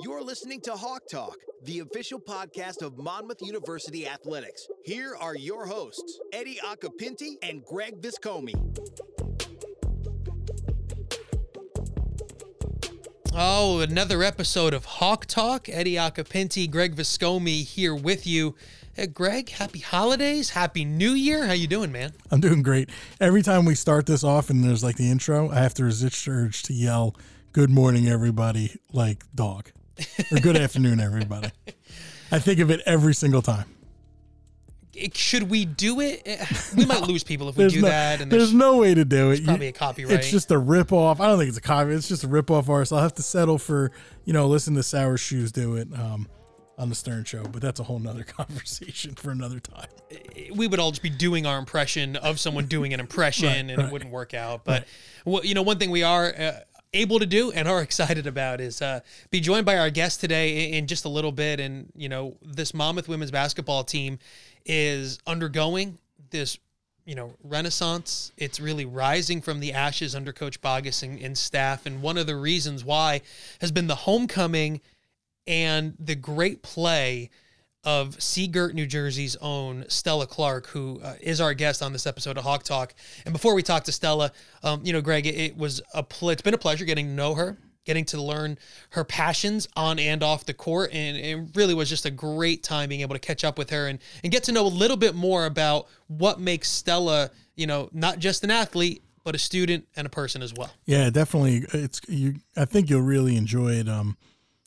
You're listening to Hawk Talk, the official podcast of Monmouth University Athletics. Here are your hosts, Eddie Occhipinti and Greg Viscomi. Oh, another episode of Hawk Talk. Eddie Occhipinti, Greg Viscomi here with you. Hey, Greg, happy holidays, happy New Year. How you doing, man? I'm doing great. Every time we start this off and there's like the intro, I have to resist the urge to yell, "Good morning, everybody!" like dog, or "Good afternoon, everybody." I think of it every single time. It- Should we do it? Eh, We might lose people if we do no, that. And there's, there's, no way to do it. probably a copyright. It's just a rip off. I don't think it's a copy. It's just a rip off artist. I'll have to settle for you know listen to Sour Shoes do it um, on the Stern Show, but that's a whole nother conversation for another time. we would all just be doing our impression of someone doing an impression, Right, and it wouldn't work out. But well, you know, one thing we are uh, able to do and are excited about is uh, be joined by our guest today in, in just a little bit. And you know, this Monmouth women's basketball team is undergoing this. You know, renaissance. It's really rising from the ashes under Coach Boggess and, and staff. And one of the reasons why has been the homecoming and the great play of Sea Girt, New Jersey's own Stella Clark, who uh, is our guest on this episode of Hawk Talk. And before we talk to Stella, um, you know, Greg, it, it was a pl- it's been a pleasure getting to know her, getting to learn her passions on and off the court, and it really was just a great time being able to catch up with her and and get to know a little bit more about what makes Stella, you know, not just an athlete but a student and a person as well. Yeah, definitely. It's you. I think you'll really enjoy it. Um,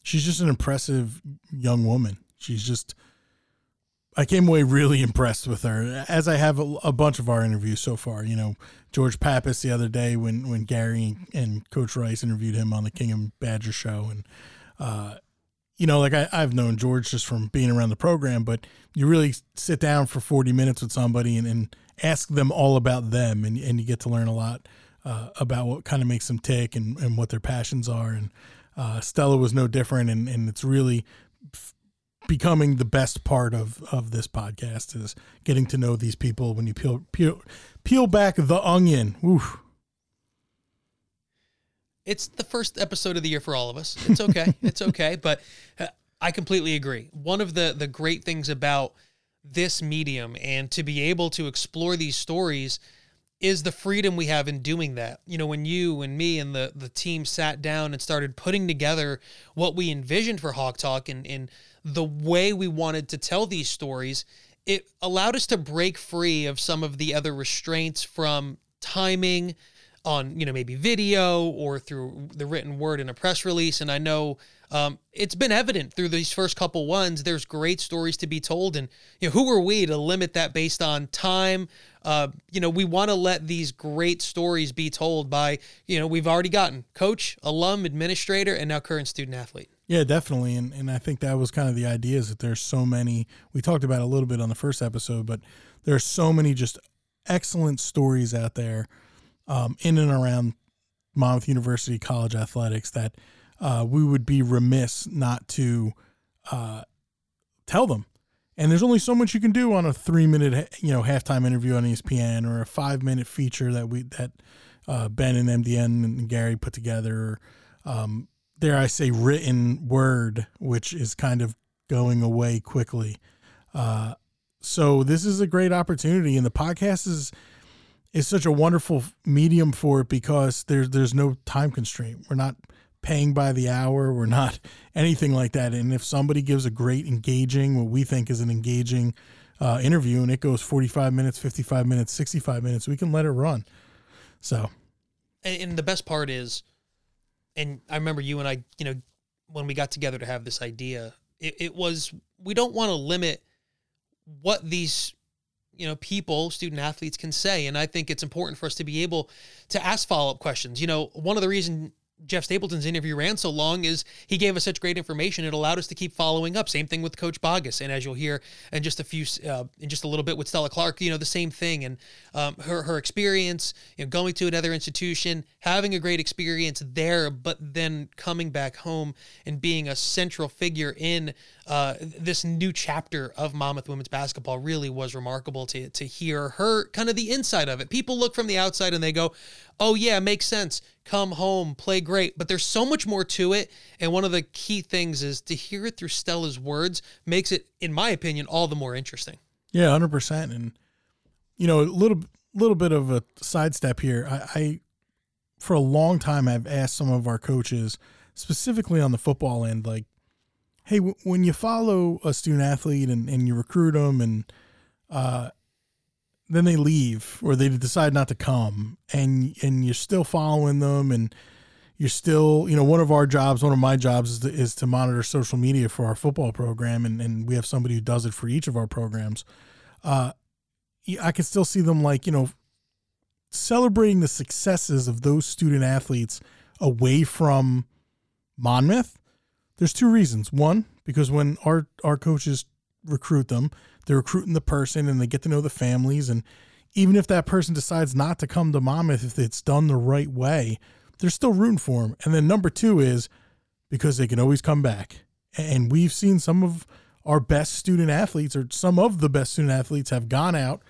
she's just an impressive young woman. She's just. I came away really impressed with her, as I have a, a bunch of our interviews so far. You know, George Papas the other day when when Gary and Coach Rice interviewed him on the King and Badger show, and uh, you know, like I, I've known George just from being around the program, but you really sit down for 40 minutes with somebody and, and ask them all about them, and, and you get to learn a lot uh, about what kind of makes them tick and, and what their passions are. And uh, Stella was no different, and, and it's really f- becoming the best part of, of this podcast is getting to know these people when you peel peel, peel back the onion. Oof. it's the first episode of the year for all of us. It's okay. it's okay. But uh, I completely agree. One of the the great things about this medium and to be able to explore these stories is the freedom we have in doing that. You know, when you and me and the the team sat down and started putting together what we envisioned for Hawk Talk and, and the way we wanted to tell these stories, it allowed us to break free of some of the other restraints from timing on you know maybe video or through the written word in a press release. And i know um, it's been evident through these first couple ones there's great stories to be told. And you know who are we to limit that based on time? Uh, you know we want to let these great stories be told by you know we've already gotten coach alum administrator and now current student athlete Yeah, definitely. And and I think that was kind of the idea is that there's so many we talked about a little bit on the first episode, but there are so many just excellent stories out there um, in and around Monmouth University college athletics that uh, we would be remiss not to uh, tell them. And there's only so much you can do on a three minute, you know, halftime interview on ESPN or a five minute feature that we that uh, Ben and MDN and Gary put together. Um, dare I say, written word, which is kind of going away quickly. Uh, so this is a great opportunity, and the podcast is is such a wonderful medium for it because there's there's no time constraint. We're not paying by the hour. We're not anything like that. And if somebody gives a great engaging, what we think is an engaging uh, interview, and it goes 45 minutes, 55 minutes, 65 minutes, we can let it run. So and, and the best part is and i remember you and i you know when we got together to have this idea it, it was we don't want to limit what these you know people student athletes can say. And i think it's important for us to be able to ask follow-up questions. You know one of the reasons Jeff Stapleton's interview ran so long is he gave us such great information. It allowed us to keep following up. Same thing with Coach Boggess, and as you'll hear in just a few, uh, in just a little bit with Stella Clark, you know, the same thing. And um, her her experience, you know, going to another institution, having a great experience there, but then coming back home and being a central figure in uh, this new chapter of Monmouth women's basketball really was remarkable to to hear her kind of the inside of it. People look from the outside and they go, "Oh yeah, makes sense." Come home, play great. But there's so much more to it. And one of the key things is to hear it through Stella's words makes it, in my opinion, all the more interesting. Yeah, hundred percent. And you know, a little little bit of a sidestep here. I, I for a long time I've asked some of our coaches, specifically on the football end, like, hey, w- when you follow a student athlete and, and you recruit them and uh, then they leave or they decide not to come and and you're still following them and you're still you know one of our jobs one of my jobs is to, is to monitor social media for our football program and, and we have somebody who does it for each of our programs. Uh, i can still see them like you know celebrating the successes of those student athletes away from monmouth. There's two reasons. One because when our our coaches recruit them they're recruiting the person and they get to know the families and even if that person decides not to come to Monmouth if it's done the right way, they're still rooting for them. And then number two is because they can always come back. And we've seen some of our best student athletes or some of the best student athletes have gone out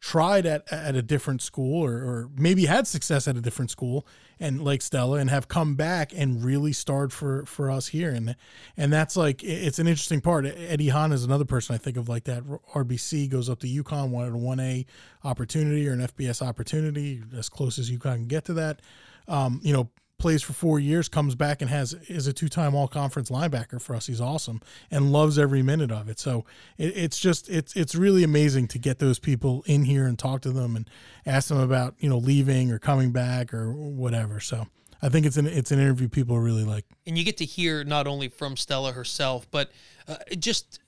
tried at, at a different school or, or maybe had success at a different school and like Stella and have come back and really starred for for us here and and that's like it's an interesting part. Eddie Hahn is another person I think of like that. RBC goes up to UConn wanted a one A opportunity or an FBS opportunity as close as UConn can get to that. Um, you know, plays for four years, comes back and has is a two time all conference linebacker for us. He's awesome and loves every minute of it. So it, it's just it's it's really amazing to get those people in here and talk to them and ask them about you know leaving or coming back or whatever. So. I think it's an it's an interview people really like, and you get to hear not only from Stella herself, but uh, just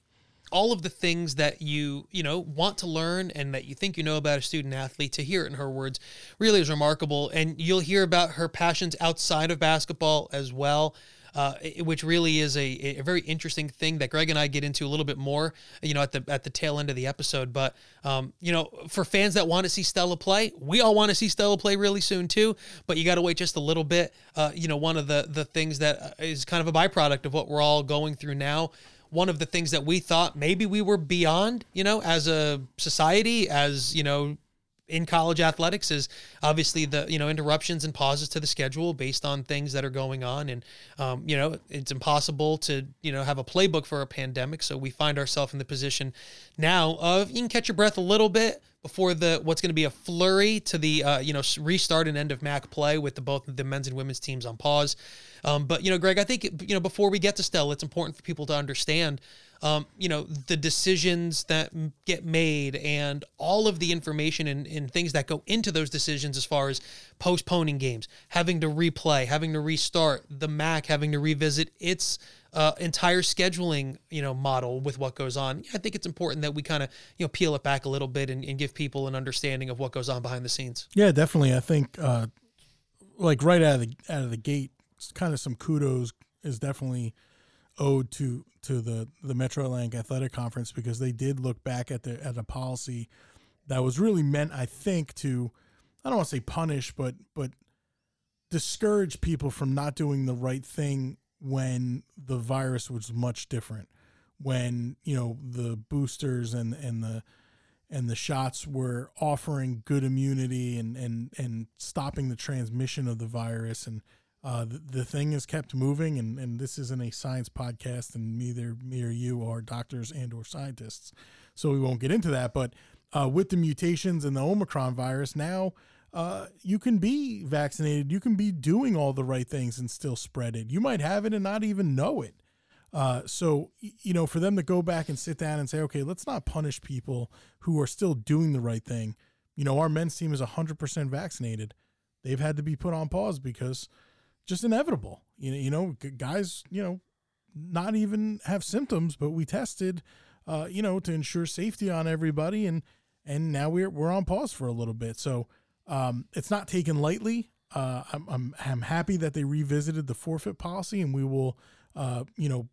all of the things that you you know want to learn and that you think you know about a student athlete to hear it in her words really is remarkable and you'll hear about her passions outside of basketball as well uh, which really is a, a very interesting thing that Greg and I get into a little bit more, you know, at the at the tail end of the episode. But um, you know, for fans that want to see Stella play, we all want to see Stella play really soon too. But you got to wait just a little bit. Uh, you know, one of the the things that uh, kind of a byproduct of what we're all going through now one of the things that we thought maybe we were beyond, you know, as a society, as, you know, in college athletics is obviously the you know interruptions and pauses to the schedule based on things that are going on. And um, you know it's impossible to you know have a playbook for a pandemic. So we find ourselves in the position now of you can catch your breath a little bit before the what's going to be a flurry to the uh, you know restart and end of MAAC play with the both the men's and women's teams on pause. Um, but you know, Greg, I think you know before we get to Stella, it's important for people to understand, um, you know, the decisions that get made and all of the information and, and things that go into those decisions as far as postponing games, having to replay, having to restart, the MAAC having to revisit its uh, entire scheduling, you know, model with what goes on. I think it's important that we kind of, you know, peel it back a little bit and, and, give people an understanding of what goes on behind the scenes. Yeah, definitely. I think, uh, like right out of the out of the gate, kind of some kudos is definitely owed to to the the Metro Atlantic Athletic Conference because they did look back at the at a policy that was really meant, I think, to I don't want to say punish, but but discourage people from not doing the right thing when the virus was much different. When you know the boosters and and the and the shots were offering good immunity and and and stopping the transmission of the virus and uh, the, the, thing is kept moving, and, and this isn't a science podcast, and neither me or you are doctors and or scientists, so we won't get into that. But uh, with the mutations and the Omicron virus, now uh, you can be vaccinated, you can be doing all the right things and still spread it. You might have it and not even know it. Uh, so you know, for them to go back and sit down and say, okay, let's not punish people who are still doing the right thing. You know, our men's team is hundred percent vaccinated. They've had to be put on pause because just inevitable. You know, you know, guys, you know, not even have symptoms, but we tested, uh, you know, to ensure safety on everybody, and and now we're we're on pause for a little bit. So um, it's not taken lightly. Uh, I'm, I'm I'm happy that they revisited the forfeit policy, and we will, uh, you know,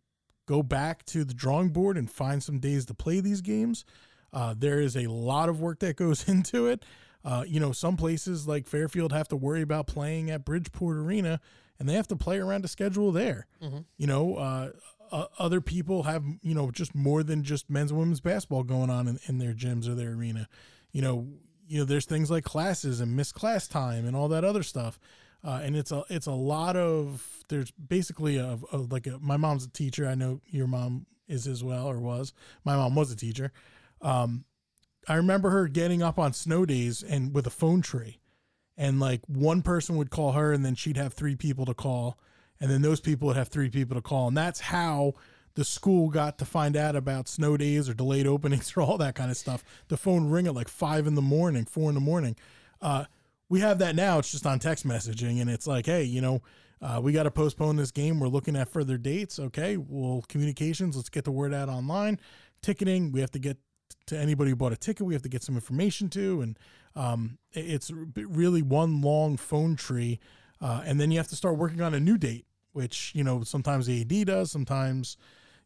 go back to the drawing board and find some days to play these games. Uh, there is a lot of work that goes into it. Uh, you know, some places like Fairfield have to worry about playing at Bridgeport Arena, and they have to play around a schedule there. Mm-hmm. You know, uh, uh, other people have you know just more than just men's and women's basketball going on in, in their gyms or their arena. You know, you know, there's things like classes and missed class time and all that other stuff. uh, and it's a it's a lot of there's basically a, a like a, my mom's a teacher. I know your mom is as well or was. My mom was a teacher. Um, I remember her getting up on snow days and with a phone tree, and like one person would call her, and then she'd have three people to call, and then those people would have three people to call, and that's how the school got to find out about snow days or delayed openings or all that kind of stuff. The phone ring at like five in the morning, four in the morning. Uh, we have that now. It's just on text messaging, and it's like, hey, you know, uh, we got to postpone this game. We're looking at further dates. Okay, well, communications. Let's get the word out online. Ticketing. We have to get to anybody who bought a ticket. We have to get some information to, and um, it's really one long phone tree. Uh, and then you have to start working on a new date, which you know sometimes the AD does, sometimes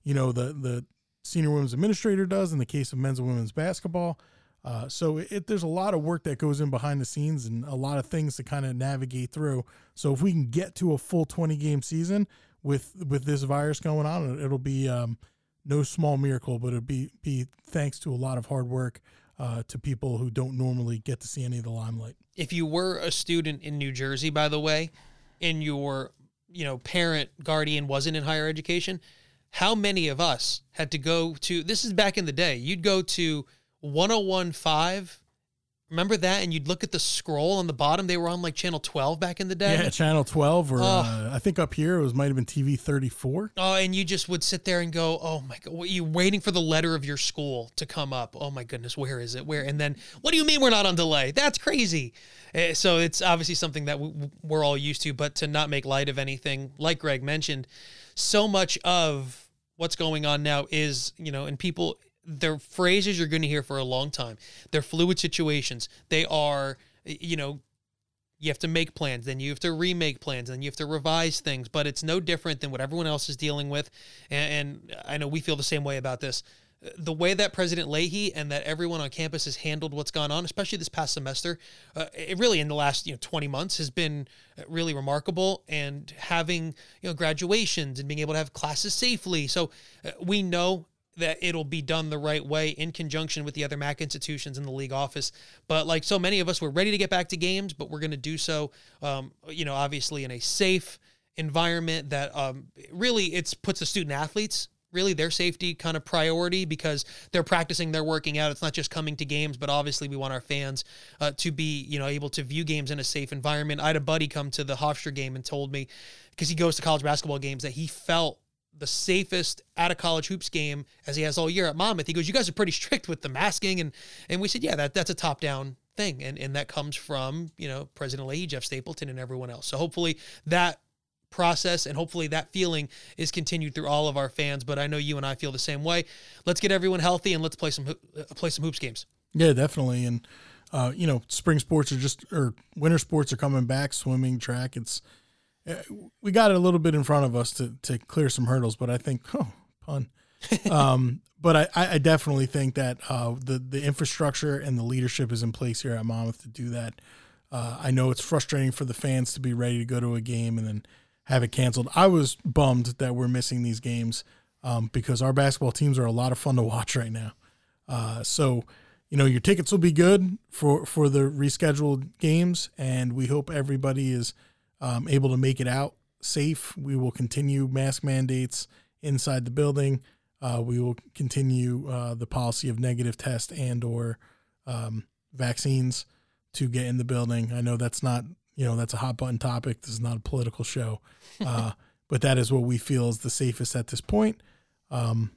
you know the the senior women's administrator does. In the case of men's and women's basketball. Uh, so it, there's a lot of work that goes in behind the scenes and a lot of things to kind of navigate through. So if we can get to a full 20 game season with with this virus going on, it'll be um, no small miracle, but it'll be be thanks to a lot of hard work uh, to people who don't normally get to see any of the limelight. If you were a student in New Jersey, by the way, and your you know parent guardian wasn't in higher education, how many of us had to go to? This is back in the day. You'd go to 1015 Remember that? And you'd look at the scroll on the bottom. They were on like channel 12 back in the day. Yeah, channel 12, or oh. uh, I think up here it was might have been TV 34. Oh, and you just would sit there and go, "Oh my god!" You waiting for the letter of your school to come up. Oh my goodness, where is it? Where? And then, what do you mean we're not on delay? That's crazy. Uh, so it's obviously something that we're all used to. But to not make light of anything, like Greg mentioned, so much of what's going on now is you know, and people they're phrases you're going to hear for a long time. They're fluid situations. They are, you know, you have to make plans, then you have to remake plans, then you have to revise things. But it's no different than what everyone else is dealing with. And, and I know we feel the same way about this. The way that President Leahy and that everyone on campus has handled what's gone on, especially this past semester, uh, it really in the last you know 20 months has been really remarkable. And having you know graduations and being able to have classes safely, so uh, we know that it'll be done the right way in conjunction with the other MAAC institutions in the league office. But like so many of us, we're ready to get back to games, but we're going to do so, um, you know, obviously in a safe environment that um, really it's puts the student athletes really their safety kind of priority because they're practicing, they're working out. It's not just coming to games, but obviously we want our fans uh, to be, you know, able to view games in a safe environment. I had a buddy come to the Hofstra game and told me because he goes to college basketball games that he felt the safest at a college hoops game as he has all year at Monmouth. He goes, "You guys are pretty strict with the masking," and and we said, "Yeah, that that's a top down thing, and and that comes from you know President Leahy, Jeff Stapleton, and everyone else. So hopefully that." Process and hopefully that feeling is continued through all of our fans but i know you and i feel the same way let's get everyone healthy and let's play some uh, play some hoops games yeah definitely and uh, you know spring sports are just or winter sports are coming back swimming track it's we got it a little bit in front of us to to clear some hurdles, but I think oh pun. um, but I, I definitely think that uh, the the infrastructure and the leadership is in place here at Monmouth to do that. Uh, I know it's frustrating for the fans to be ready to go to a game and then have it canceled. I was bummed that we're missing these games um, because our basketball teams are a lot of fun to watch right now. Uh, so you know your tickets will be good for for the rescheduled games, and we hope everybody is um, able to make it out safe. We will continue mask mandates inside the building. Uh, we will continue uh, the policy of negative test and or um, vaccines to get in the building. I know that's not you know that's a hot button topic. This is not a political show, uh, but that is what we feel is the safest at this point. Um,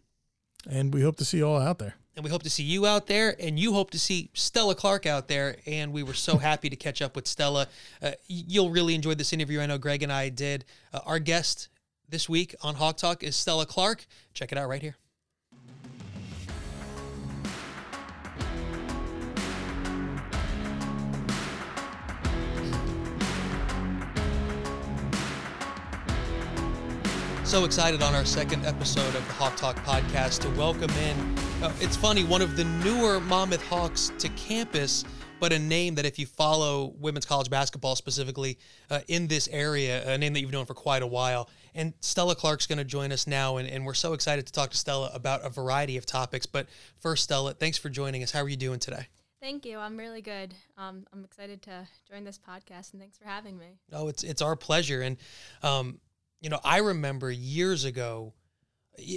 and we hope to see you all out there and we hope to see you out there and you hope to see Stella Clark out there and we were so happy to catch up with Stella. Uh, you'll really enjoy this interview. I know Greg and I did. Uh, our guest this week on Hawk Talk is Stella Clark. Check it out right here. So excited on our second episode of the Hawk Talk podcast to welcome in. Uh, it's funny, one of the newer Monmouth Hawks to campus, but a name that if you follow women's college basketball specifically uh, in this area, a name that you've known for quite a while. And Stella Clark's going to join us now, and, and we're so excited to talk to Stella about a variety of topics. But first, Stella, thanks for joining us. How are you doing today? Thank you. I'm really good. Um, I'm excited to join this podcast, and thanks for having me. Oh, it's it's our pleasure. And um, you know, I remember years ago,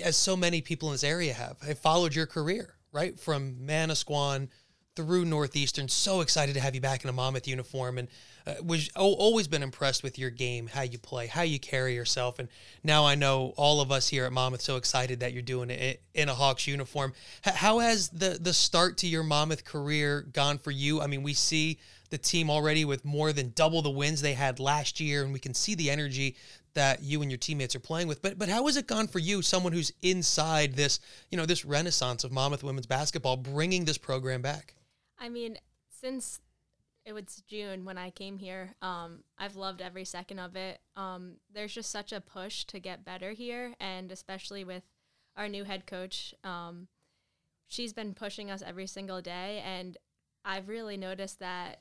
as so many people in this area have, I followed your career right from Manasquan through Northeastern. So excited to have you back in a Monmouth uniform, and uh, was always been impressed with your game, how you play, how you carry yourself, and now I know all of us here at Monmouth so excited that you're doing it in a Hawks uniform. How has the the start to your Monmouth career gone for you? I mean, we see the team already with more than double the wins they had last year, and we can see the energy that you and your teammates are playing with. But but how has it gone for you, someone who's inside this, you know, this renaissance of Monmouth women's basketball, bringing this program back? I mean, since it was June when I came here, um, I've loved every second of it. Um, there's just such a push to get better here, and especially with our new head coach, um, she's been pushing us every single day, and I've really noticed that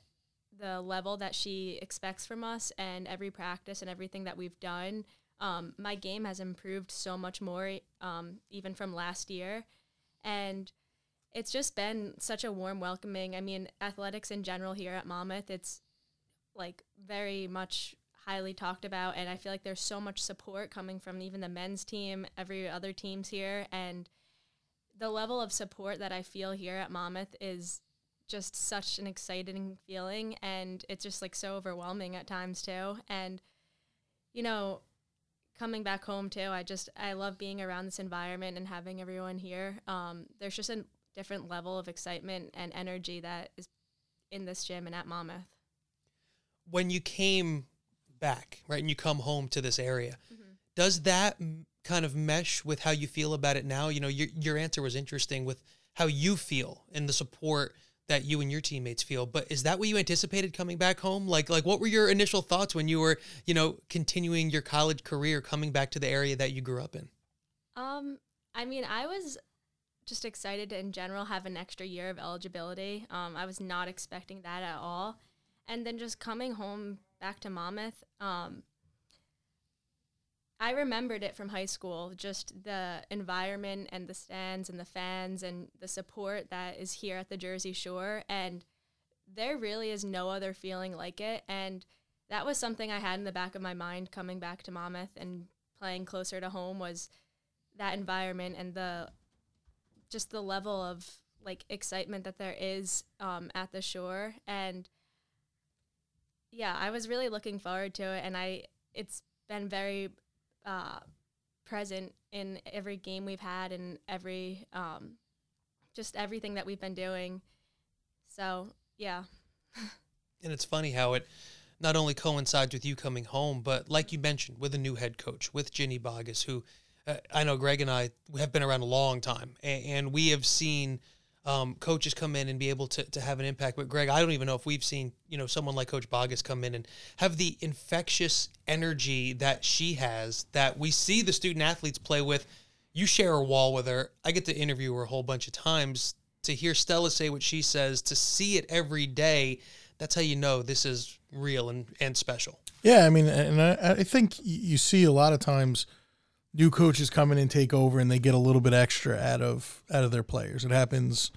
the level that she expects from us and every practice and everything that we've done, um, my game has improved so much more, um, even from last year, and it's just been such a warm welcoming. I mean, athletics in general here at Monmouth, it's like very much highly talked about and I feel like there's so much support coming from even the men's team, every other teams here and the level of support that I feel here at Monmouth is just such an exciting feeling and it's just like so overwhelming at times too. And you know coming back home too i just i love being around this environment and having everyone here. Um, there's just a different level of excitement and energy that is in this gym and at monmouth. When you came back right and you come home to this area mm-hmm. does that kind of mesh with how you feel about it now? You know your, your answer was interesting with how you feel and the support that you and your teammates feel. But is that what you anticipated coming back home? Like like what were your initial thoughts when you were, you know, continuing your college career coming back to the area that you grew up in? Um I mean, I was just excited to in general have an extra year of eligibility. Um I was not expecting that at all. And then just coming home back to Monmouth, um I remembered it from high school, just the environment and the stands and the fans and the support that is here at the Jersey Shore. And there really is no other feeling like it. And that was something I had in the back of my mind coming back to Monmouth and playing closer to home was that environment and the just the level of like excitement that there is um, at the shore and yeah i was really looking forward to it and i it's been very uh, present in every game we've had and every um, just everything that we've been doing. So yeah. and it's funny how it not only coincides with you coming home, but like you mentioned, with a new head coach, with Ginny Boggess, who uh, I know Greg and I have been around a long time, and, and we have seen um, coaches come in and be able to, to have an impact. But Greg, I don't even know if we've seen you know someone like Coach Boggess come in and have the infectious energy that she has that we see the student athletes play with. You share a wall with her. I get to interview her a whole bunch of times to hear Stella say what she says, to see it every day. That's how you know this is real and, and special. Yeah, I mean, and I, I think you see a lot of times new coaches come in and take over and they get a little bit extra out of out of their players. It happens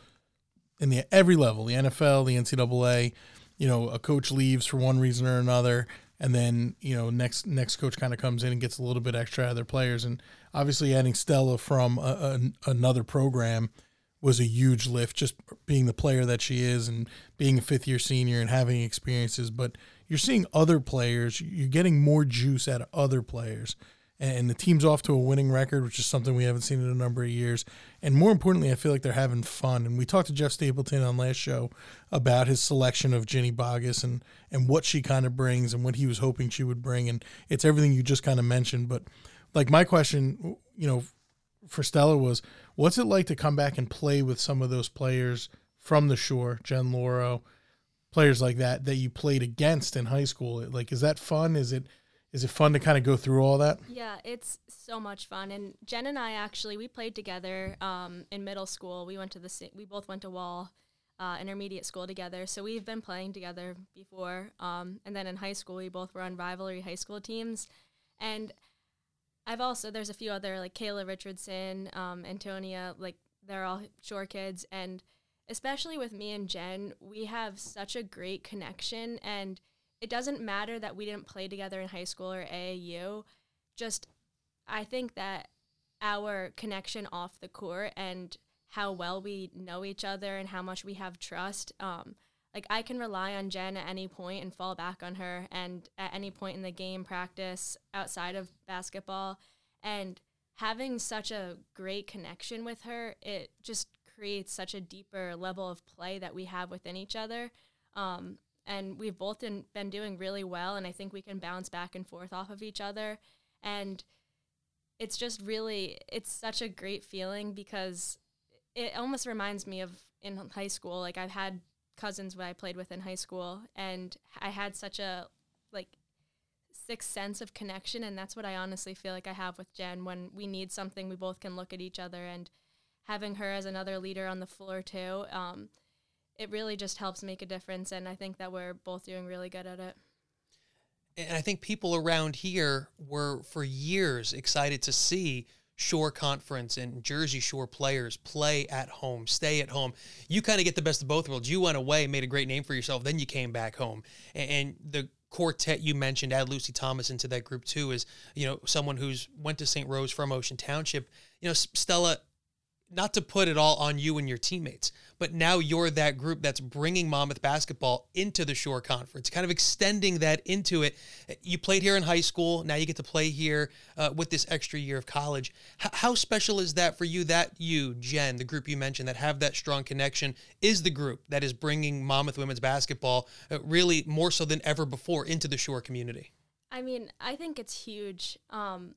in the every level, the NFL, the NCAA. You know, a coach leaves for one reason or another, and then you know next next coach kind of comes in and gets a little bit extra out of their players. And obviously, adding Stella from a, a, another program was a huge lift. Just being the player that she is, and being a fifth year senior and having experiences. But you're seeing other players. You're getting more juice out of other players and the team's off to a winning record, which is something we haven't seen in a number of years. And more importantly, I feel like they're having fun. And we talked to Jeff Stapleton on last show about his selection of Ginny Boggess and and what she kind of brings and what he was hoping she would bring. And it's everything you just kind of mentioned. But like my question, you know, for Stella was, what's it like to come back and play with some of those players from the shore, Jen Lauro, players like that that you played against in high school? Like, is that fun? Is it is it fun to kind of go through all that? Yeah, it's so much fun. And Jen and I actually we played together um, in middle school. We went to the we both went to Wall uh, intermediate school together, so we've been playing together before. Um, and then in high school, we both were on rivalry high school teams. And I've also there's a few other like Kayla Richardson, um, Antonia, like they're all shore kids, and especially with me and Jen, we have such a great connection and it doesn't matter that we didn't play together in high school or AAU. Just I think that our connection off the court and how well we know each other and how much we have trust. Um, like I can rely on Jen at any point and fall back on her, and at any point in the game, practice outside of basketball, and having such a great connection with her, it just creates such a deeper level of play that we have within each other. Um, and we've both been, doing really well, and I think we can bounce back and forth off of each other. And it's just really, it's such a great feeling because it almost reminds me of in high school. Like I've had cousins that I played with in high school, and I had such a like sixth sense of connection, and that's what I honestly feel like I have with Jen. When we need something, we both can look at each other, and having her as another leader on the floor too, um, it really just helps make a difference. And I think that we're both doing really good at it. And I think people around here were for years excited to see Shore Conference and Jersey Shore players play at home, stay at home. You kind of get the best of both worlds. You went away, made a great name for yourself, then you came back home. And the quartet you mentioned, add Lucy Thomas into that group too, is you know someone who's went to St. Rose from Ocean Township. You know, Stella, not to put it all on you and your teammates, but now you're that group that's bringing Monmouth basketball into the Shore Conference, kind of extending that into it. You played here in high school, now you get to play here uh, with this extra year of college. H- how special is that for you? That you, Jen, the group you mentioned that have that strong connection, is the group that is bringing Monmouth women's basketball uh, really more so than ever before into the Shore community. I mean, I think it's huge. Um,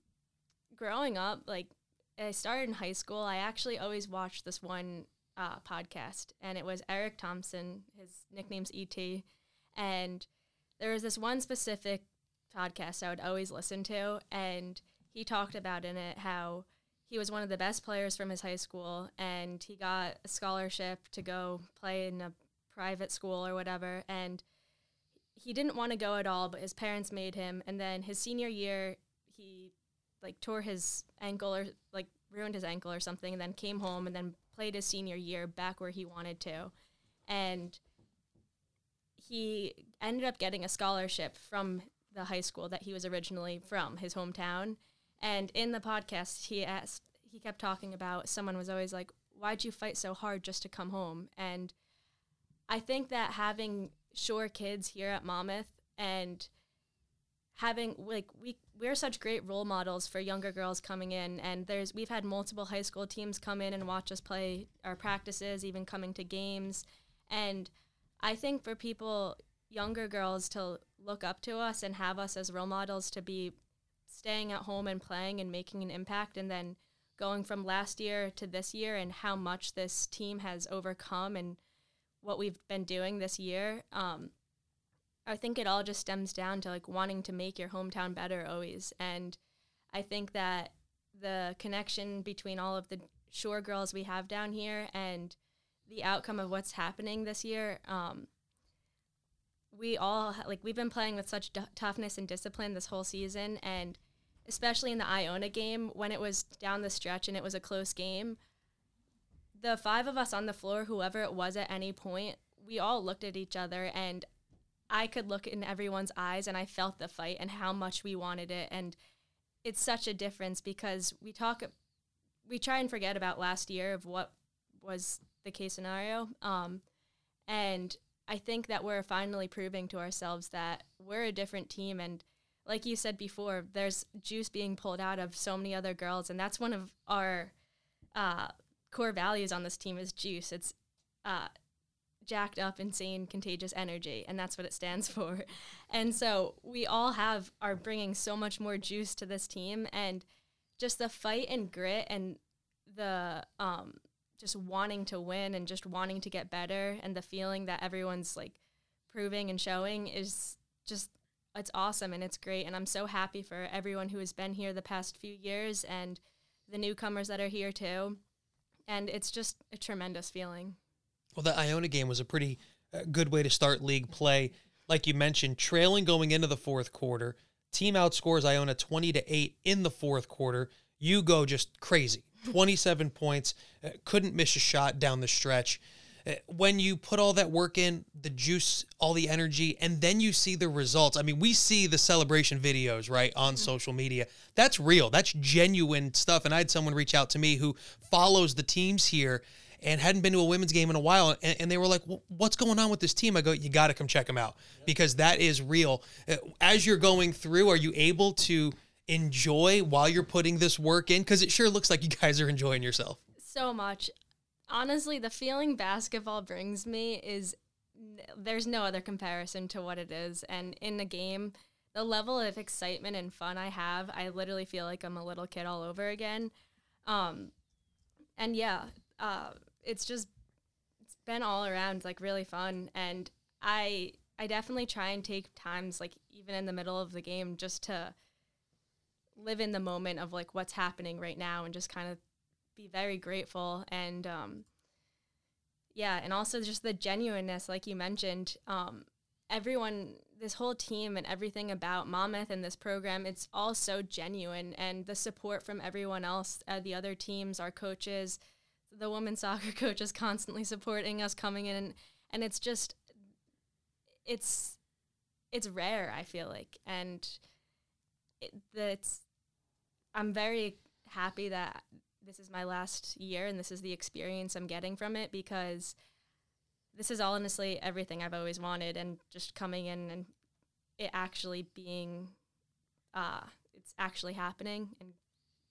growing up, like I started in high school, I actually always watched this one uh, podcast, and it was Eric Thompson. His nickname's ET, and there was this one specific podcast I would always listen to, and he talked about in it how he was one of the best players from his high school, and he got a scholarship to go play in a private school or whatever, and he didn't want to go at all, but his parents made him, and then his senior year, he like tore his ankle or like ruined his ankle or something, and then came home and then played his senior year back where he wanted to, and he ended up getting a scholarship from the high school that he was originally from, his hometown. And in the podcast, he asked, he kept talking about someone was always like, "Why'd you fight so hard just to come home?" And I think that having shore kids here at Monmouth and having like we we're such great role models for younger girls coming in and there's we've had multiple high school teams come in and watch us play our practices even coming to games. And i think for people younger girls to look up to us and have us as role models to be staying at home and playing and making an impact and then going from last year to this year and how much this team has overcome and what we've been doing this year um, I think it all just stems down to like wanting to make your hometown better always. And I think that the connection between all of the shore girls we have down here and the outcome of what's happening this year, um, we all like we've been playing with such d- toughness and discipline this whole season, and especially in the Iona game when it was down the stretch and it was a close game. The five of us on the floor, whoever it was at any point, we all looked at each other and I could look in everyone's eyes and I felt the fight and how much we wanted it. And it's such a difference because we talk, we try and forget about last year of what was the case scenario. Um, and I think that we're finally proving to ourselves that we're a different team. And like you said before, there's juice being pulled out of so many other girls. And that's one of our uh, core values on this team is juice. It's uh, jacked up, insane, contagious energy, and that's what it stands for. And so we all have are bringing so much more juice to this team, and just the fight and grit and the um, just wanting to win and just wanting to get better, and the feeling that everyone's like proving and showing is just it's awesome and it's great, and I'm so happy for everyone who has been here the past few years and the newcomers that are here too. And it's just a tremendous feeling. Well, the Iona game was a pretty uh, good way to start league play. Like you mentioned, trailing going into the fourth quarter, team outscores Iona 20 to 8 in the fourth quarter. You go just crazy. 27 points, uh, couldn't miss a shot down the stretch. uh, when you put all that work in, the juice, all the energy, and then you see the results. I mean, we see the celebration videos, right, on social media. That's real. That's genuine stuff. And I had someone reach out to me who follows the teams here and hadn't been to a women's game in a while. And, and they were like, What's going on with this team? I go, You got to come check them out because that is real. Uh, As you're going through, are you able to enjoy while you're putting this work in? Because it sure looks like you guys are enjoying yourself. so much. Honestly, the feeling basketball brings me is there's no other comparison to what it is. And in the game, the level of excitement and fun I have, I literally feel like I'm a little kid all over again. Um, and yeah, uh, it's just it's been all around like really fun. And I I definitely try and take times like even in the middle of the game just to live in the moment of like what's happening right now and just kind of be very grateful and um yeah and also just the genuineness like you mentioned um everyone this whole team and everything about monmouth and this program it's all so genuine and the support from everyone else uh, the other teams our coaches the women's soccer coach is constantly supporting us coming in and, and it's just it's it's rare i feel like and it, that's i'm very happy that this is my last year and this is the experience I'm getting from it because this is all honestly everything I've always wanted and just coming in and it actually being uh it's actually happening and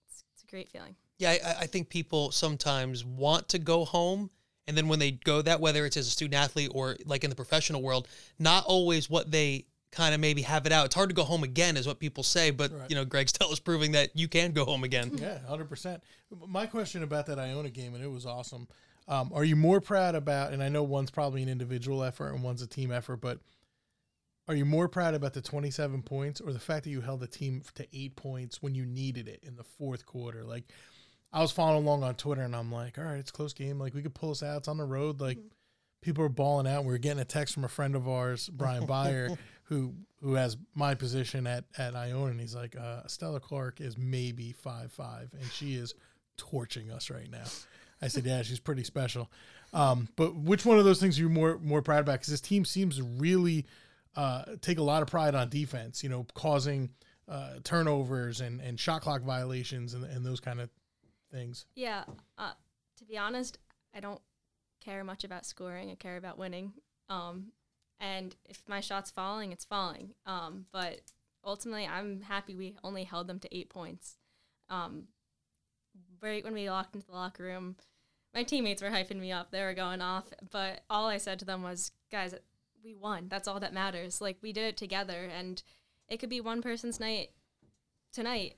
it's, it's a great feeling. Yeah, I, I think people sometimes want to go home. And then when they go that, whether it's as a student athlete or like in the professional world, not always what they kind of maybe have it out. It's hard to go home again, is what people say. But Right. you know, Greg Stell is proving that you can go home again. Yeah, hundred percent. My question about that Iona game, and it was awesome. Um, are you more proud about? And I know one's probably an individual effort and one's a team effort, but are you more proud about the twenty-seven points or the fact that you held the team to eight points when you needed it in the fourth quarter? Like, I was following along on Twitter, and I'm like, all right, it's a close game. Like, we could pull this out. It's on the road. Like, people are balling out. We were getting a text from a friend of ours, Brian Byer, who who has my position at at Iona, and he's like, uh, Stella Clark is maybe five five, and she is torching us right now. I said, yeah, she's pretty special. Um, but which one of those things are you more more proud about? Because this team seems to really uh, take a lot of pride on defense. You know, causing uh, turnovers and and shot clock violations and and those kind of things. Yeah, uh, to be honest, I don't care much about scoring. I care about winning. Um, and if my shot's falling, it's falling. Um, but ultimately, I'm happy we only held them to eight points. Um, right when we walked into the locker room, my teammates were hyping me up. They were going off. But all I said to them was, guys, we won. That's all that matters. Like, we did it together. And it could be one person's night tonight,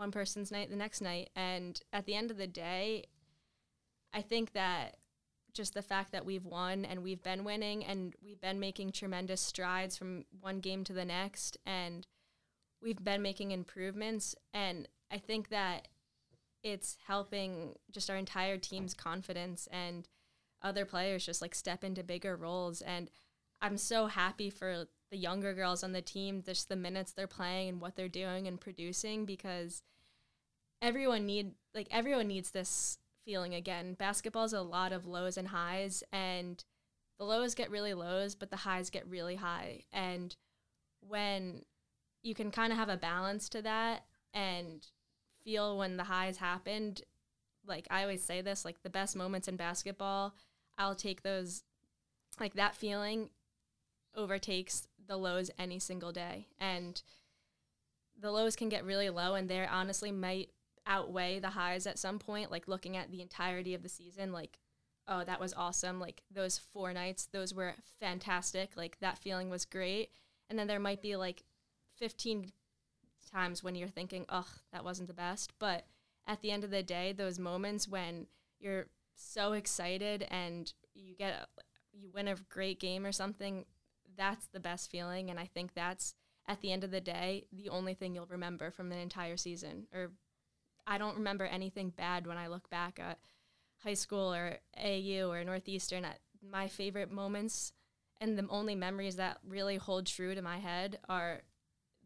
one person's night the next night. And at the end of the day, I think that just the fact that we've won and we've been winning and we've been making tremendous strides from one game to the next and we've been making improvements and I think that it's helping just our entire team's confidence and other players just like step into bigger roles and I'm so happy for the younger girls on the team just the minutes they're playing and what they're doing and producing because everyone need like everyone needs this feeling again. Basketball's a lot of lows and highs and the lows get really lows, but the highs get really high. And when you can kind of have a balance to that and feel when the highs happened, like I always say this, like the best moments in basketball, I'll take those like that feeling overtakes the lows any single day. And the lows can get really low and they honestly might outweigh the highs at some point like looking at the entirety of the season like oh that was awesome. Like those four nights those were fantastic. Like that feeling was great. And then there might be like 15 times when you're thinking oh that wasn't the best. But at the end of the day those moments when you're so excited and you get you win a great game or something that's the best feeling and i think that's at the end of the day the only thing you'll remember from an entire season or I don't remember anything bad when I look back at high school or AU or Northeastern. At my favorite moments and the only memories that really hold true to my head are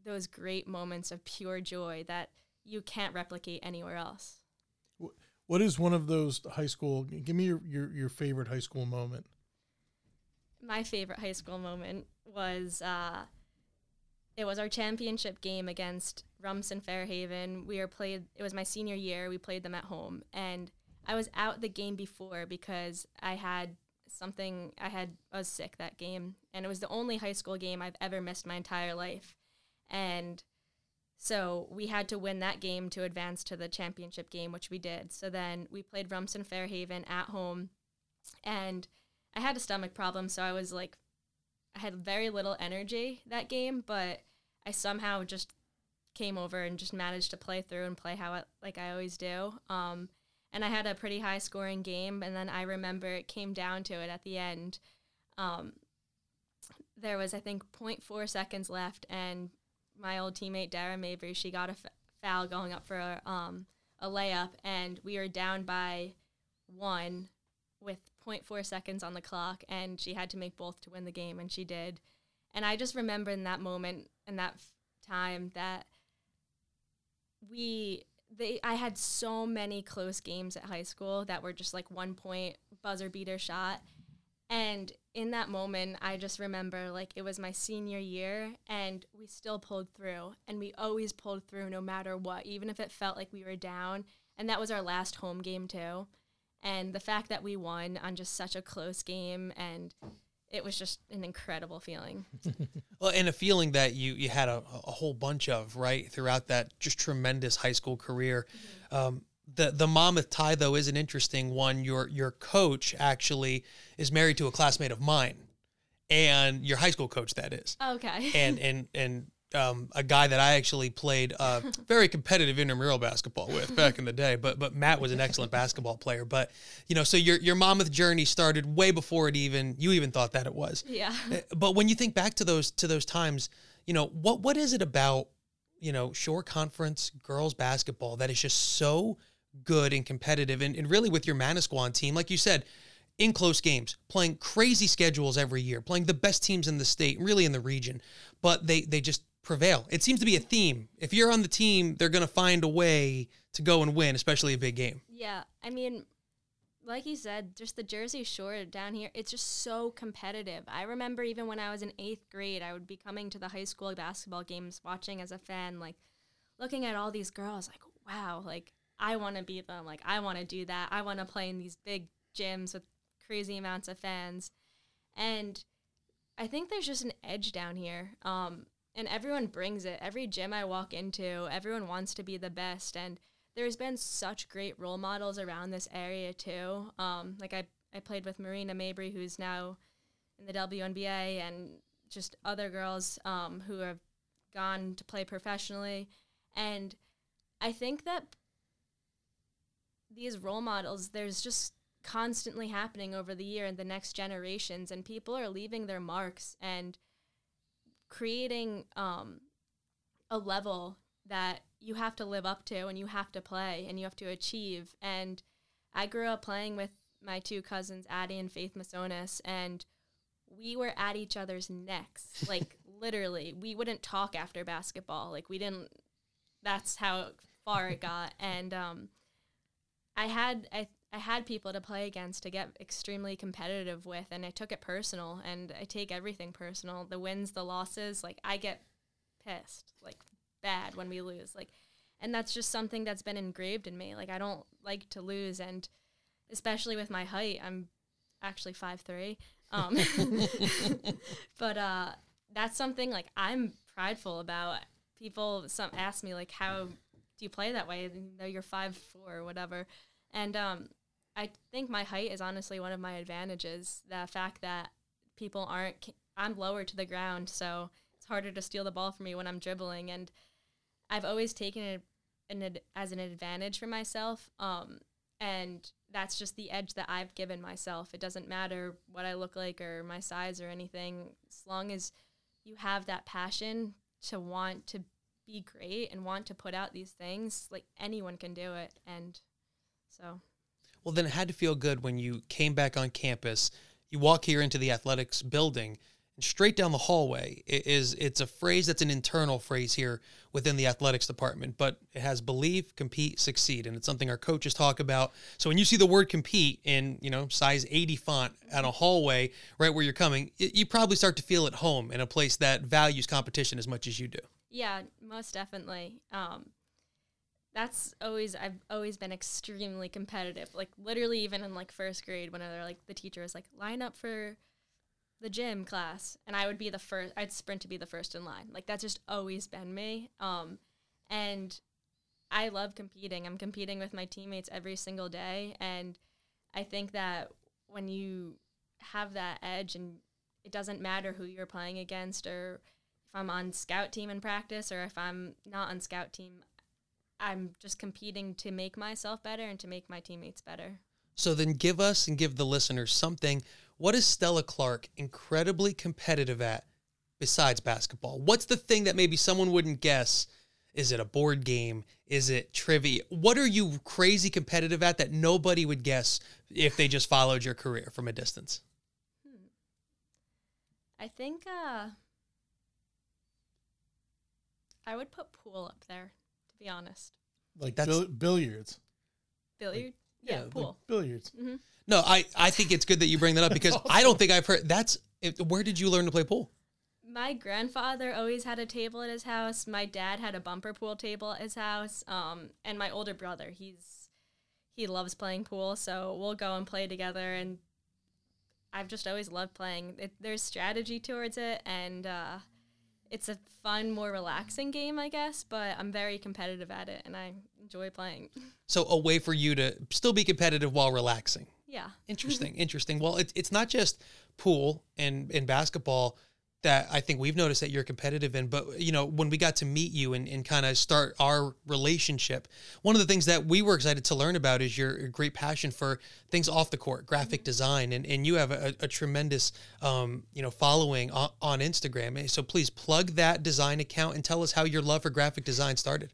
those great moments of pure joy that you can't replicate anywhere else. What is one of those high school? Give me your your, your favorite high school moment. My favorite high school moment was uh, it was our championship game against Rumson Fairhaven. We were played. It was my senior year. We played them at home, and I was out the game before because I had something. I had I was sick that game, and it was the only high school game I've ever missed my entire life, and so we had to win that game to advance to the championship game, which we did. So then we played Rumson Fairhaven at home, and I had a stomach problem, so I was like, I had very little energy that game, but I somehow just came over and just managed to play through and play how it, like I always do. Um, and I had a pretty high scoring game, and then I remember it came down to it at the end. Um, there was I think 0.4 seconds left, and my old teammate Dara Mabry, she got a f- foul going up for a, um, a layup, and we were down by one with 0.4 seconds on the clock, and she had to make both to win the game, and she did. And I just remember in that moment and that f- time that we they I had so many close games at high school that were just like one point buzzer beater shot. And in that moment, I just remember like it was my senior year and we still pulled through and we always pulled through no matter what, even if it felt like we were down. And that was our last home game too. And the fact that we won on just such a close game and it was just an incredible feeling. Well, and a feeling that you you had a, a whole bunch of right throughout that just tremendous high school career. Um, the the Monmouth tie though is an interesting one. Your your coach actually is married to a classmate of mine, and your high school coach that is, Okay. and and and um, a guy that I actually played uh, very competitive intramural basketball with back in the day. But but Matt was an excellent basketball player. But you know, so your your Monmouth journey started way before it even you even thought that it was. yeah. Uh, But when you think back to those to those times, you know what what is it about you know Shore Conference girls basketball that is just so good and competitive, and, and really with your Manasquan team, like you said, in close games, playing crazy schedules every year, playing the best teams in the state, really in the region, but they they just prevail. It seems to be a theme. If you're on the team, they're going to find a way to go and win, especially a big game. Yeah, I mean, like you said, just the Jersey Shore down here, it's just so competitive. I remember even when I was in eighth grade, I would be coming to the high school basketball games, watching as a fan, like looking at all these girls, like, wow, like I want to be them. Like, I want to do that. I want to play in these big gyms with crazy amounts of fans. And I think there's just an edge down here. Um, and everyone brings it. Every gym I walk into, everyone wants to be the best. And there's been such great role models around this area too. Um, like I, I played with Marina Mabry, who's now in the WNBA, and just other girls um, who have gone to play professionally. And I think that these role models, there's just constantly happening over the year and the next generations, and people are leaving their marks and creating um, a level that you have to live up to and you have to play and you have to achieve. And I grew up playing with my two cousins, Addie and Faith Masonis, and we were at each other's necks. Like literally, we wouldn't talk after basketball. Like we didn't. That's how far it got. And um, I had I I had people to play against to get extremely competitive with, and I took it personal. And I take everything personal. The wins, the losses. Like I get pissed, like bad when we lose. Like, and that's just something that's been engraved in me. Like I don't like to lose, and especially with my height, I'm actually five three. Um, but uh, that's something like I'm prideful about. People some ask me like, how do you play that way? Though you're five four or whatever, and um, I think my height is honestly one of my advantages. The fact that people aren't, I'm lower to the ground, so it's harder to steal the ball from me when I'm dribbling, and I've always taken it an, as an advantage for myself. Um, and that's just the edge that I've given myself. It doesn't matter what I look like or my size or anything, as long as you have that passion to want to be great and want to put out these things, like anyone can do it. And so, Well, then it had to feel good when you came back on campus. You walk here into the athletics building, and straight down the hallway i- is it's a phrase that's an internal phrase here within the athletics department, but it has believe, compete, succeed, and it's something our coaches talk about. So when you see the word compete in you know size 80 font at a hallway right where you're coming, it, you probably start to feel at home in a place that values competition as much as you do. Yeah, most definitely. Um, that's always I've always been extremely competitive. Like literally, even in like first grade, when they're like the teacher was like line up for the gym class, and I would be the first. I'd sprint to be the first in line. Like that's just always been me. Um, and I love competing. I'm competing with my teammates every single day, and I think that when you have that edge, and it doesn't matter who you're playing against or if I'm on scout team in practice or if I'm not on scout team, I'm just competing to make myself better and to make my teammates better. So then give us and give the listeners something. What is Stella Clark incredibly competitive at besides basketball? What's the thing that maybe someone wouldn't guess? Is it a board game? Is it trivia? What are you crazy competitive at that nobody would guess if they just followed your career from a distance? I think uh, I would put pool up there, be honest. Like That's- bill- billiards. Billiard? yeah, like pool. billiards. No, I, I think it's good that you bring that up because I don't think I've heard that's it, where did you learn to play pool? My grandfather always had a table at his house. My dad had a bumper pool table at his house. Um, and my older brother, he's he loves playing pool, so we'll go and play together. And I've just always loved playing. It, there's strategy towards it, and uh, it's a fun, more relaxing game, I guess. But I'm very competitive at it, and I enjoy playing. So a way for you to still be competitive while relaxing. yeah. Interesting, interesting. Well, it's it's not just pool and and basketball that I think we've noticed that you're competitive in, but you know, when we got to meet you and, and kind of start our relationship, one of the things that we were excited to learn about is your, great passion for things off the court, graphic design, and, and you have a, a tremendous um, you know following on, on Instagram. So please plug that design account and tell us how your love for graphic design started.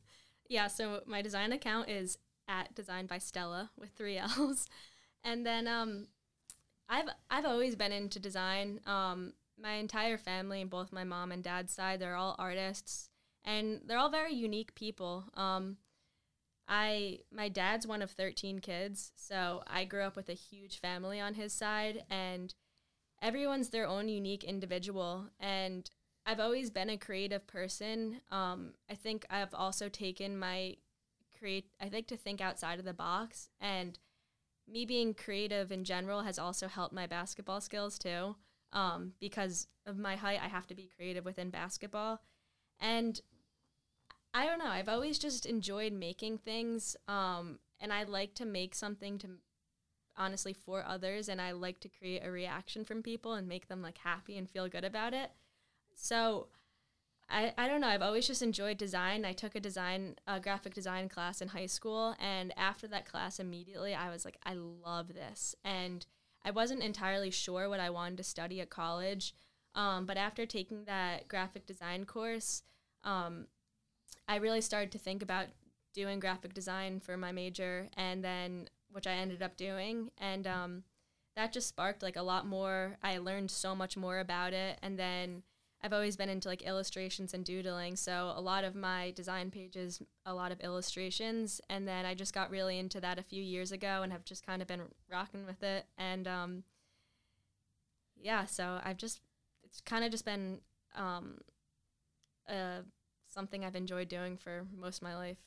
Yeah, so my design account is at Design by Stella with three L's, and then um, I've I've always been into design. Um, my entire family, both my mom and dad's side, they're all artists, and they're all very unique people. Um, I my dad's one of thirteen kids, so I grew up with a huge family on his side, and everyone's their own unique individual, and I've always been a creative person. Um, I think I've also taken my create. I like to think outside of the box, and me being creative in general has also helped my basketball skills too. Um, because of my height, I have to be creative within basketball, and I don't know. I've always just enjoyed making things, um, and I like to make something to honestly for others, and I like to create a reaction from people and make them like happy and feel good about it. So I, I don't know. I've always just enjoyed design. I took a design, a graphic design class in high school. And after that class, immediately I was like, I love this. And I wasn't entirely sure what I wanted to study at college. Um, but after taking that graphic design course, um, I really started to think about doing graphic design for my major and then, which I ended up doing. And um, that just sparked like a lot more. I learned so much more about it. And then, I've always been into like illustrations and doodling. So a lot of my design pages, a lot of illustrations. And then I just got really into that a few years ago and have just kind of been rocking with it. And um, yeah, so I've just, it's kind of just been um, uh, something I've enjoyed doing for most of my life.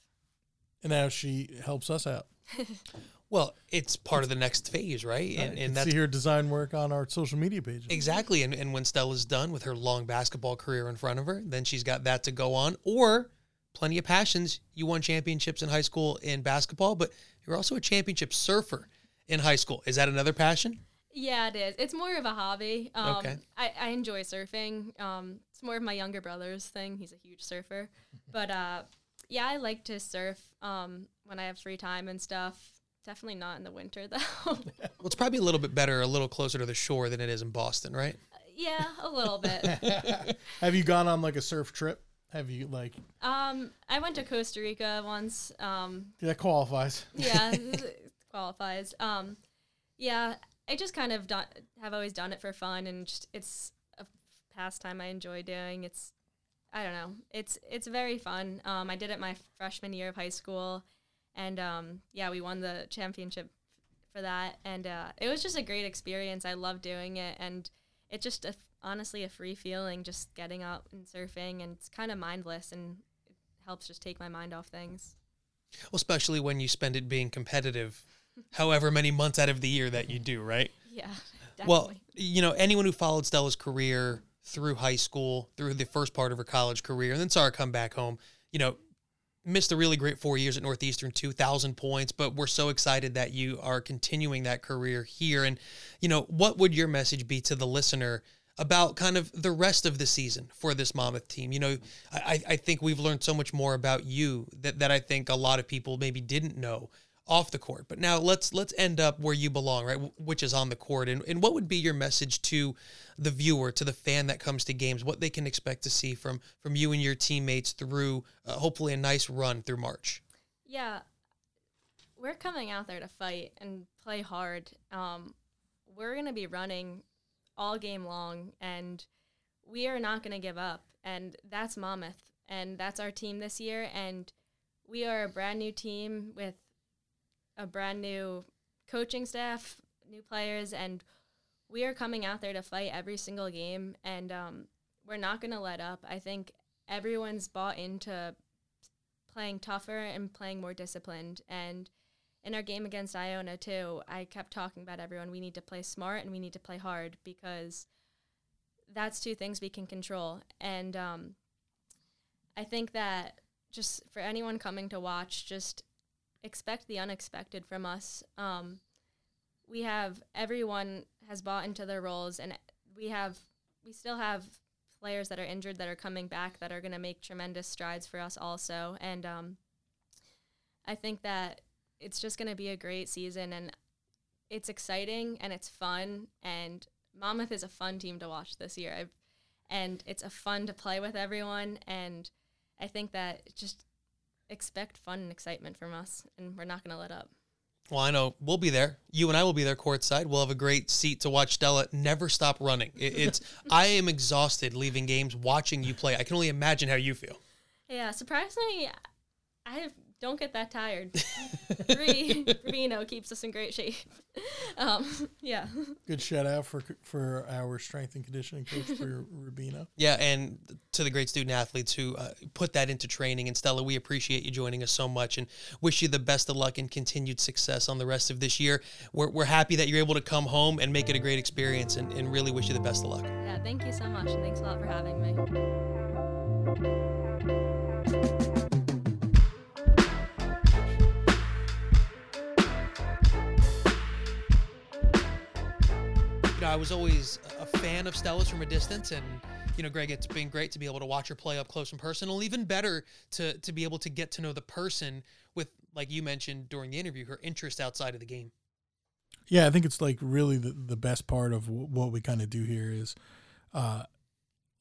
And now she helps us out. Well, it's part of the next phase, right? And, and that's see her design work on our social media pages. Exactly. And, and when Stella's done with her long basketball career in front of her, then she's got that to go on. Or plenty of passions. You won championships in high school in basketball, but you're also a championship surfer in high school. Is that another passion? Yeah, it is. It's more of a hobby. Um, Okay. I, I enjoy surfing. Um, it's more of my younger brother's thing. He's a huge surfer. But uh, yeah, I like to surf um, when I have free time and stuff. Definitely not in the winter, though. Well, it's probably a little bit better, a little closer to the shore than it is in Boston, right? yeah, a little bit. Have you gone on like a surf trip? Have you like Um, I went to Costa Rica once. Um, that qualifies? yeah, it qualifies. Um, yeah, I just kind of done, have always done it for fun, and just it's a pastime I enjoy doing. It's I don't know. It's it's very fun. Um, I did it my freshman year of high school, and um, yeah, we won the championship for that, and uh, it was just a great experience. I love doing it, and it's just a, honestly a free feeling, just getting out and surfing, and it's kind of mindless, and it helps just take my mind off things. Well, especially when you spend it being competitive, however many months out of the year that you do, right? Yeah. Definitely. Well, you know, anyone who followed Stella's career through high school, through the first part of her college career, and then saw her come back home, you know, missed a really great four years at Northeastern, 2,000 points, but we're so excited that you are continuing that career here. And, you know, what would your message be to the listener about kind of the rest of the season for this Monmouth team? You know, I, I think we've learned so much more about you that, that I think a lot of people maybe didn't know off the court. But now let's let's end up where you belong, right? Which is on the court. And and what would be your message to the viewer, to the fan that comes to games, what they can expect to see from from you and your teammates through uh, hopefully a nice run through March? Yeah, we're coming out there to fight and play hard. Um, we're gonna be running all game long, and we are not gonna give up. And that's Monmouth, and that's our team this year. And we are a brand new team with a brand new coaching staff, new players, and we are coming out there to fight every single game, and um, we're not going to let up. I think everyone's bought into playing tougher and playing more disciplined. And in our game against Iona, too, I kept talking about everyone. We need to play smart and we need to play hard because that's two things we can control. And um, I think that just for anyone coming to watch, just expect the unexpected from us. Um, we have everyone has bought into their roles, and we have we still have players that are injured that are coming back that are going to make tremendous strides for us also. And um, I think that it's just going to be a great season, and it's exciting and it's fun. And Monmouth is a fun team to watch this year. I've, and it's a fun to play with everyone. And I think that just expect fun and excitement from us, and we're not going to let up. Well, I know we'll be there. You and I will be there courtside. We'll have a great seat to watch Stella never stop running. It, it's I am exhausted leaving games watching you play. I can only imagine how you feel. Yeah, surprisingly, I don't get that tired. Rubino keeps us in great shape. Um, yeah. Good shout out for for our strength and conditioning coach for Rubino. Yeah, and to the great student athletes who uh, put that into training. And Stella, we appreciate you joining us so much and wish you the best of luck and continued success on the rest of this year. We're, we're happy that you're able to come home and make it a great experience and, and really wish you the best of luck. Yeah, thank you so much. And thanks a lot for having me. Know, I was always a fan of Stella's from a distance, and you know, Greg, it's been great to be able to watch her play up close and personal. Even better to to be able to get to know the person with, like you mentioned during the interview, her interest outside of the game. Yeah, I think it's like really the the best part of w- what we kind of do here is, uh,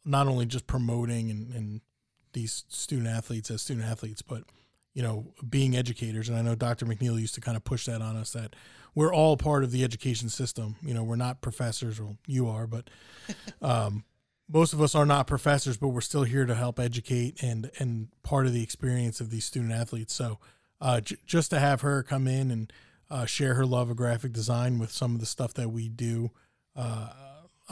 not only just promoting and, and these student athletes as student athletes, but you know, being educators. And I know Dr. McNeil used to kind of push that on us that we're all part of the education system. You know, we're not professors. Well, you are, but um, most of us are not professors, but we're still here to help educate and and part of the experience of these student athletes. So uh, j- just to have her come in and uh, share her love of graphic design with some of the stuff that we do uh,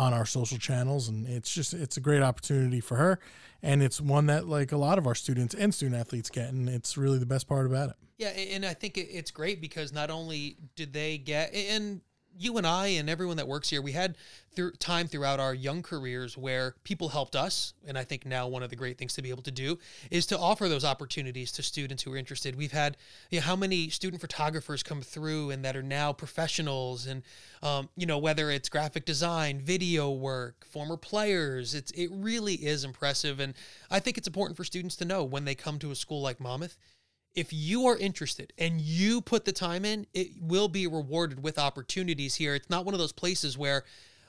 on our social channels, and it's just it's a great opportunity for her, and it's one that like a lot of our students and student athletes get, and it's really the best part about it. Yeah, and I think it's great because not only did they get and you and I and everyone that works here, we had through time throughout our young careers where people helped us, and I think now one of the great things to be able to do is to offer those opportunities to students who are interested. We've had you know, how many student photographers come through and that are now professionals, and um, you know whether it's graphic design, video work, former players. It's it really is impressive, and I think it's important for students to know when they come to a school like Monmouth if you are interested and you put the time in, it will be rewarded with opportunities here. It's not one of those places where,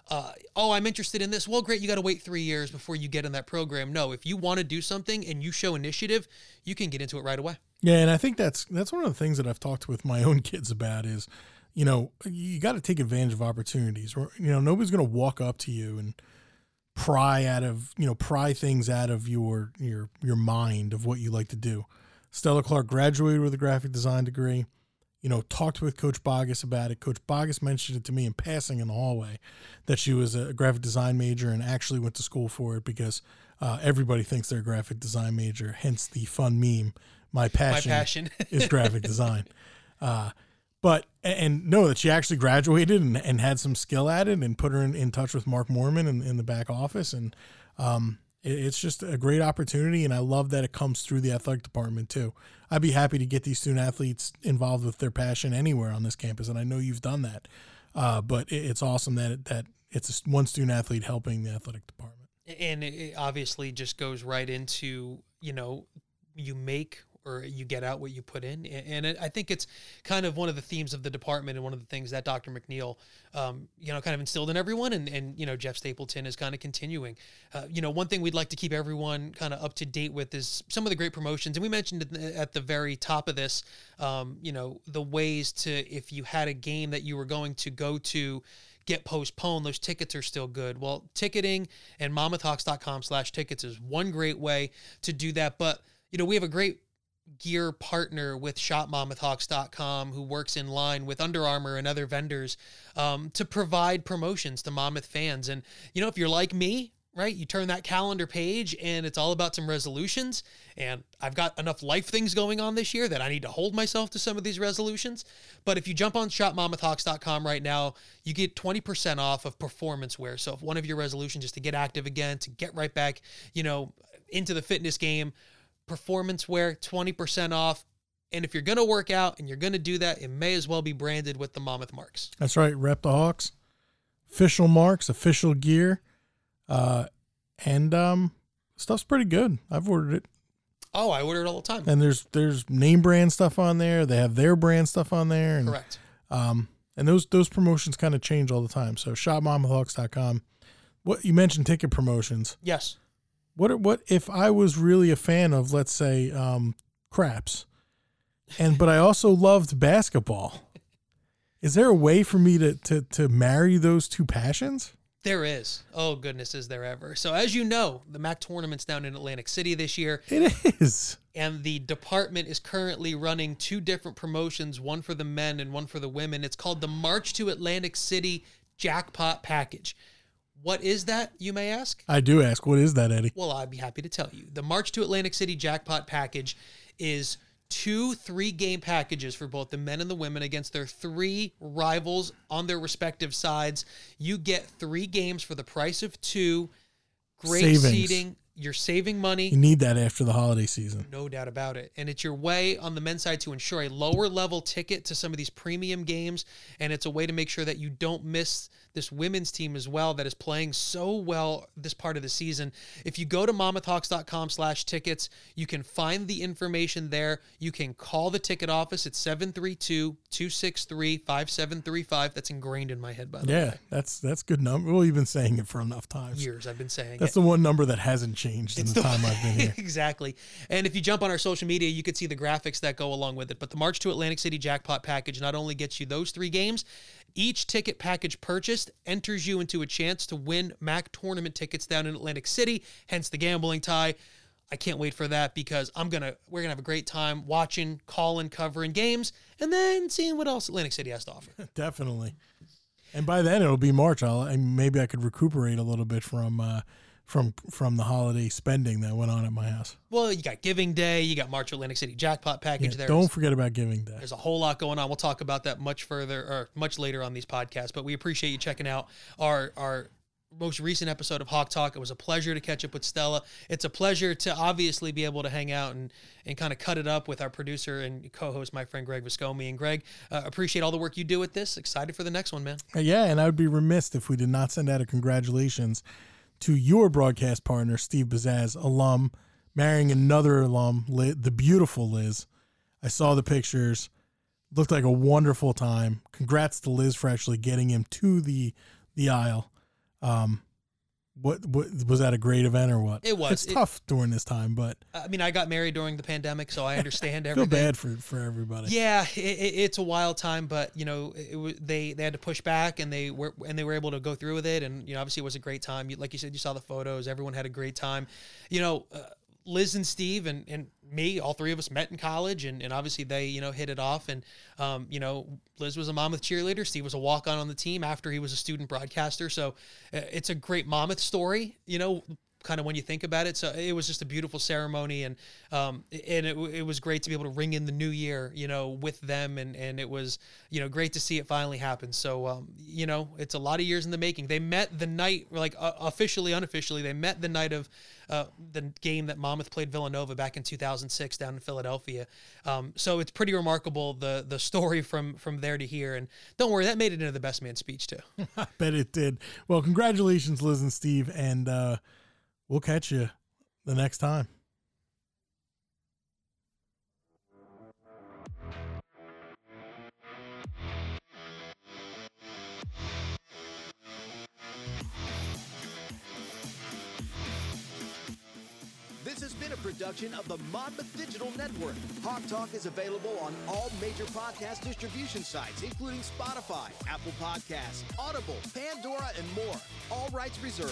uh, oh, I'm interested in this. Well, great, you got to wait three years before you get in that program. No, if you want to do something and you show initiative, you can get into it right away. Yeah, and I think that's that's one of the things that I've talked with my own kids about is, you know, you got to take advantage of opportunities. Or you know, nobody's going to walk up to you and pry out of you know pry things out of your your your mind of what you like to do. Stella Clark graduated with a graphic design degree. You know, talked with Coach Boggess about it. Coach Boggess mentioned it to me in passing in the hallway that she was a graphic design major and actually went to school for it because uh, everybody thinks they're a graphic design major. Hence the fun meme. My passion, My passion. is graphic design. Uh, but and know that she actually graduated and, and had some skill at it and put her in, in touch with Mark Morman in, in the back office and um, it's just a great opportunity and I love that it comes through the athletic department too. I'd be happy to get these student athletes involved with their passion anywhere on this campus and I know you've done that. Uh, but it's awesome that that it's one student athlete helping the athletic department. and it obviously just goes right into you know you make or you get out what you put in and it, i think it's kind of one of the themes of the department and one of the things that dr mcneil um, you know kind of instilled in everyone and, and you know jeff stapleton is kind of continuing uh, you know one thing we'd like to keep everyone kind of up to date with is some of the great promotions and we mentioned at the very top of this um, you know the ways to if you had a game that you were going to go to get postponed, those tickets are still good. Well, ticketing and monmouthhawks.com slash tickets is one great way to do that. But, you know, we have a great gear partner with shopmonmouthhawks.com who works in line with Under Armour and other vendors um, to provide promotions to Monmouth fans. And, you know, if you're like me, right? You turn that calendar page and it's all about some resolutions. And I've got enough life things going on this year that I need to hold myself to some of these resolutions. But if you jump on shopmonmouthhawks.com right now, you get 20% off of performance wear. So if one of your resolutions is to get active again, to get right back, you know, into the fitness game, performance wear, 20% off. And if you're going to work out and you're going to do that, it may as well be branded with the Monmouth marks. That's right. Rep the Hawks. Official marks, official gear. Uh, and um, stuff's pretty good. I've ordered it. Oh, I order it all the time. And there's there's name brand stuff on there. They have their brand stuff on there. And, Correct. Um, and those those promotions kind of change all the time. So shopmonmouthhawks.com. What you mentioned ticket promotions. Yes. What what if I was really a fan of let's say um, craps, and but I also loved basketball? Is there a way for me to to to marry those two passions? There is. Oh goodness, is there ever? So as you know, the MAAC tournament's down in Atlantic City this year, It is. and the department is currently running two different promotions, one for the men and one for the women. It's called the March to Atlantic City Jackpot Package. What is that, you may ask? I do ask, what is that, Eddie? Well, I'd be happy to tell you. The March to Atlantic City Jackpot Package is two three game packages for both the men and the women against their three rivals on their respective sides. You get three games for the price of two. Great Savings. seating. You're saving money. You need that after the holiday season. No doubt about it. And it's your way on the men's side to ensure a lower level ticket to some of these premium games. And it's a way to make sure that you don't miss this women's team as well that is playing so well this part of the season. If you go to monmouthhawks.com slash tickets, you can find the information there. You can call the ticket office at 732-263-5735. That's ingrained in my head, by the Yeah, way. that's that's good number. Well, you've been saying it for enough times. Years I've been saying That's it. the one number that hasn't changed in It's the the- time I've been here. exactly. And if you jump on our social media, you could see the graphics that go along with it. But the March to Atlantic City jackpot package not only gets you those three games, each ticket package purchased enters you into a chance to win MAAC tournament tickets down in Atlantic City, hence the gambling tie. I can't wait for that because I'm gonna we're gonna have a great time watching, calling, covering games, and then seeing what else Atlantic City has to offer. Definitely. And by then it'll be March. I'll and maybe I could recuperate a little bit from uh, from from the holiday spending that went on at my house. Well, you got Giving Day, you got March Atlantic City jackpot Yeah, package there. don't forget about Giving Day. There's a whole lot going on. We'll talk about that much further or much later on these podcasts. But we appreciate you checking out our our most recent episode of Hawk Talk. It was a pleasure to catch up with Stella. It's a pleasure to obviously be able to hang out and and kind of cut it up with our producer and co-host, my friend Greg Viscomi. And Greg, uh, appreciate all the work you do with this. Excited for the next one, man. Uh, Yeah, and I would be remiss if we did not send out a congratulations to your broadcast partner, Steve Bazaz, alum, marrying another alum, Li- the beautiful Liz. I saw the pictures. Looked like a wonderful time. Congrats to Liz for actually getting him to the the aisle. Um, what, what was that a great event or what? It was. It's It- tough during this time, but I mean, I got married during the pandemic, so I understand everything. feel bad for for everybody. Yeah, it, it, it's a wild time, but you know, they they had to push back, and they were and they were able to go through with it, and you know, obviously it was a great time. You, like you said, you saw the photos; everyone had a great time. You know, uh, Liz and Steve and and me, all three of us met in college, and, and obviously they you know hit it off, and um, you know, Liz was a Monmouth cheerleader, Steve was a walk on on the team after he was a student broadcaster, so uh, it's a great Monmouth story. You know, kind of when you think about it. So it was just a beautiful ceremony, and um, and it, it was great to be able to ring in the new year, you know, with them, and and it was you know great to see it finally happen. So um, you know, it's a lot of years in the making. They met the night, like uh, officially, unofficially, they met the night of uh, the game that Monmouth played Villanova back in 2006 down in Philadelphia. Um, so it's pretty remarkable the the story from from there to here. And don't worry, that made it into the best man speech too. I bet it did. Well, congratulations, Liz and Steve, and uh, we'll catch you the next time. Production of the Monmouth Digital Network. Hawk Talk is available on all major podcast distribution sites, including Spotify, Apple Podcasts, Audible, Pandora, and more. All rights reserved.